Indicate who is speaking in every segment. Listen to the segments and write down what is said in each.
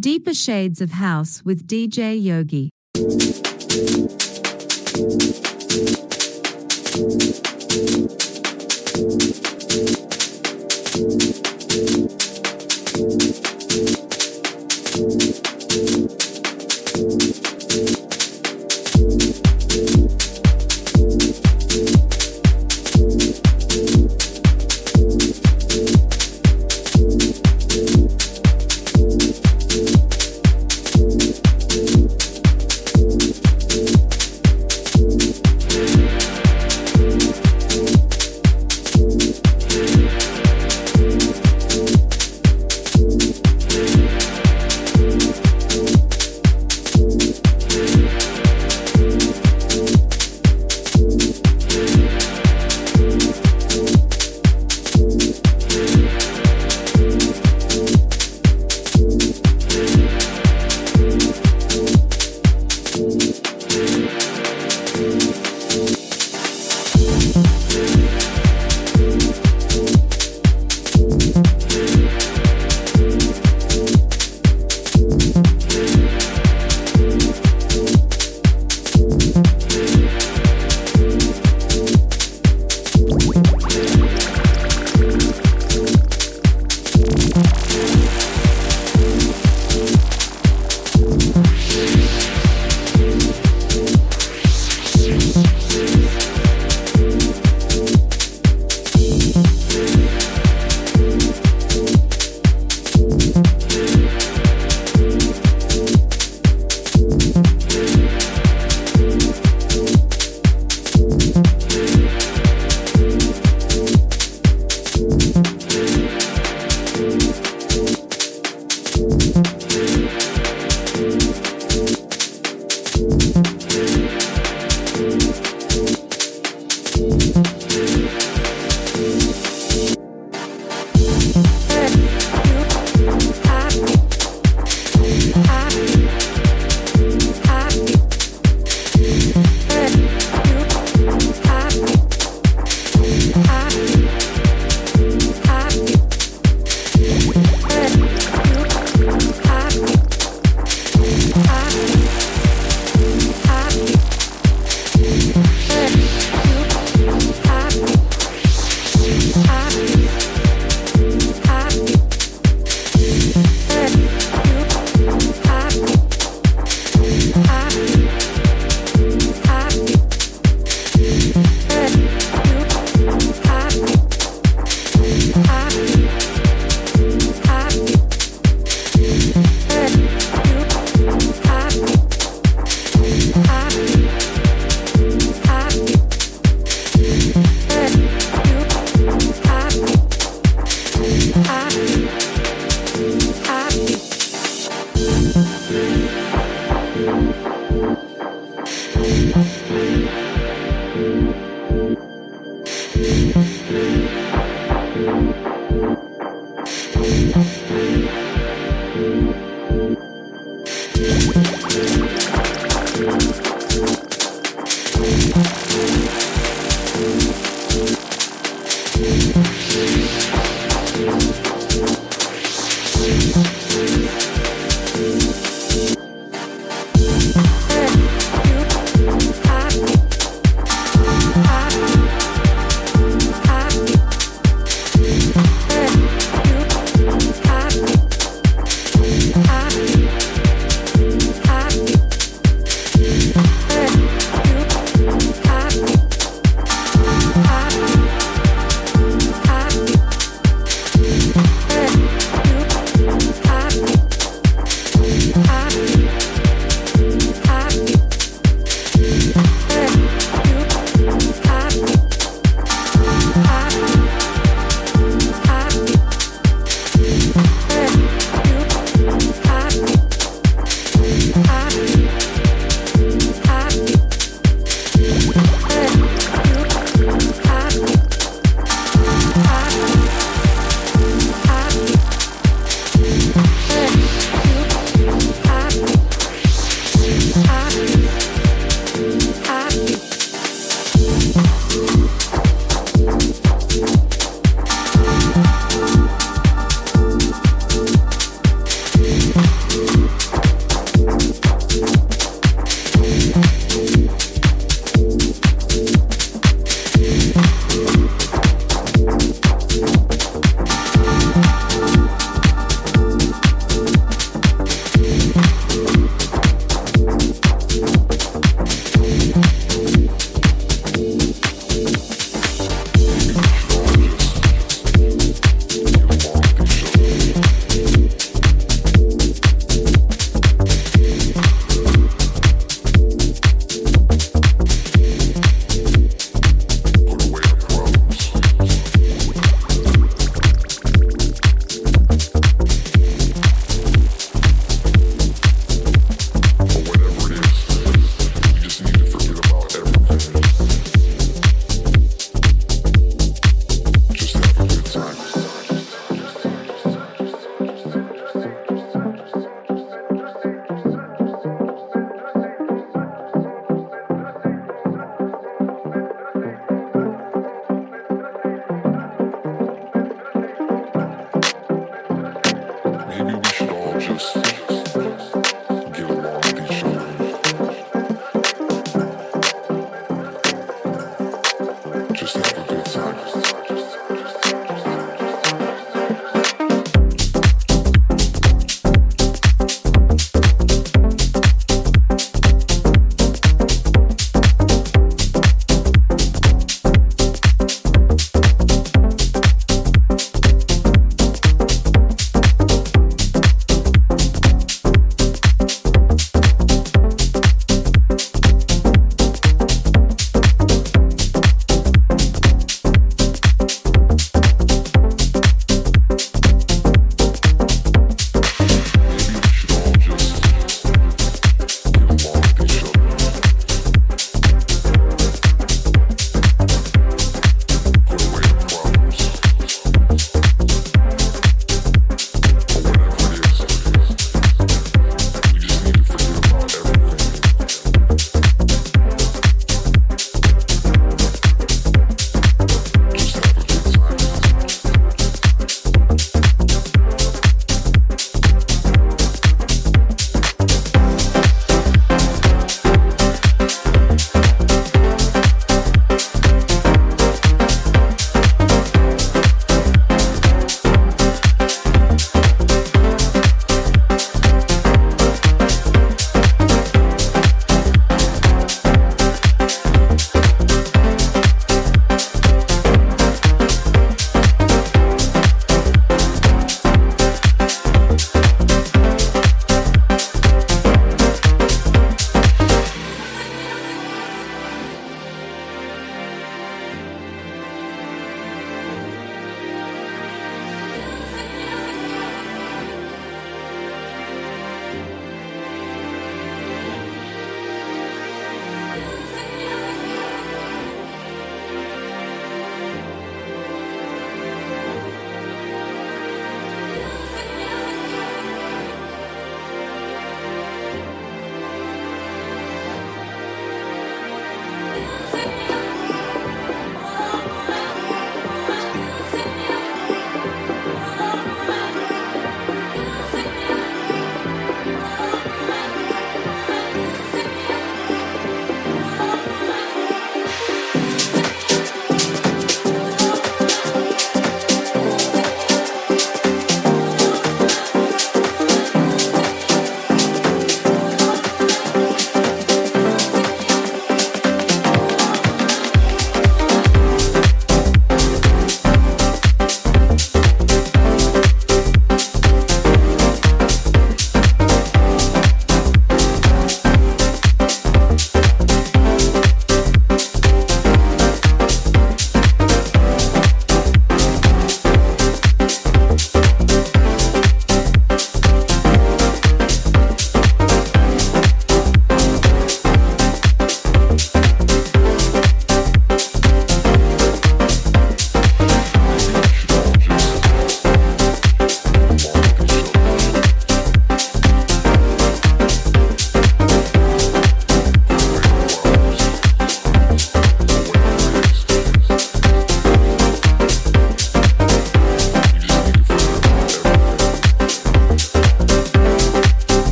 Speaker 1: Deeper Shades of House with DJ Yogi.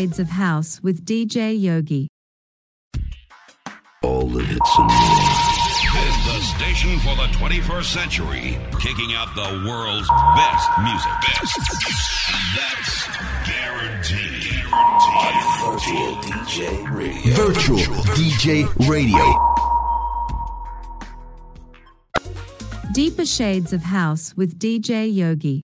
Speaker 1: Shades of House with DJ Yogi.
Speaker 2: All the hits and more.
Speaker 3: This is the station for the 21st century, kicking out the world's best music. Best. That's guaranteed.
Speaker 4: Virtual DJ Radio. Virtual DJ Radio.
Speaker 1: Deeper Shades of House with DJ Yogi.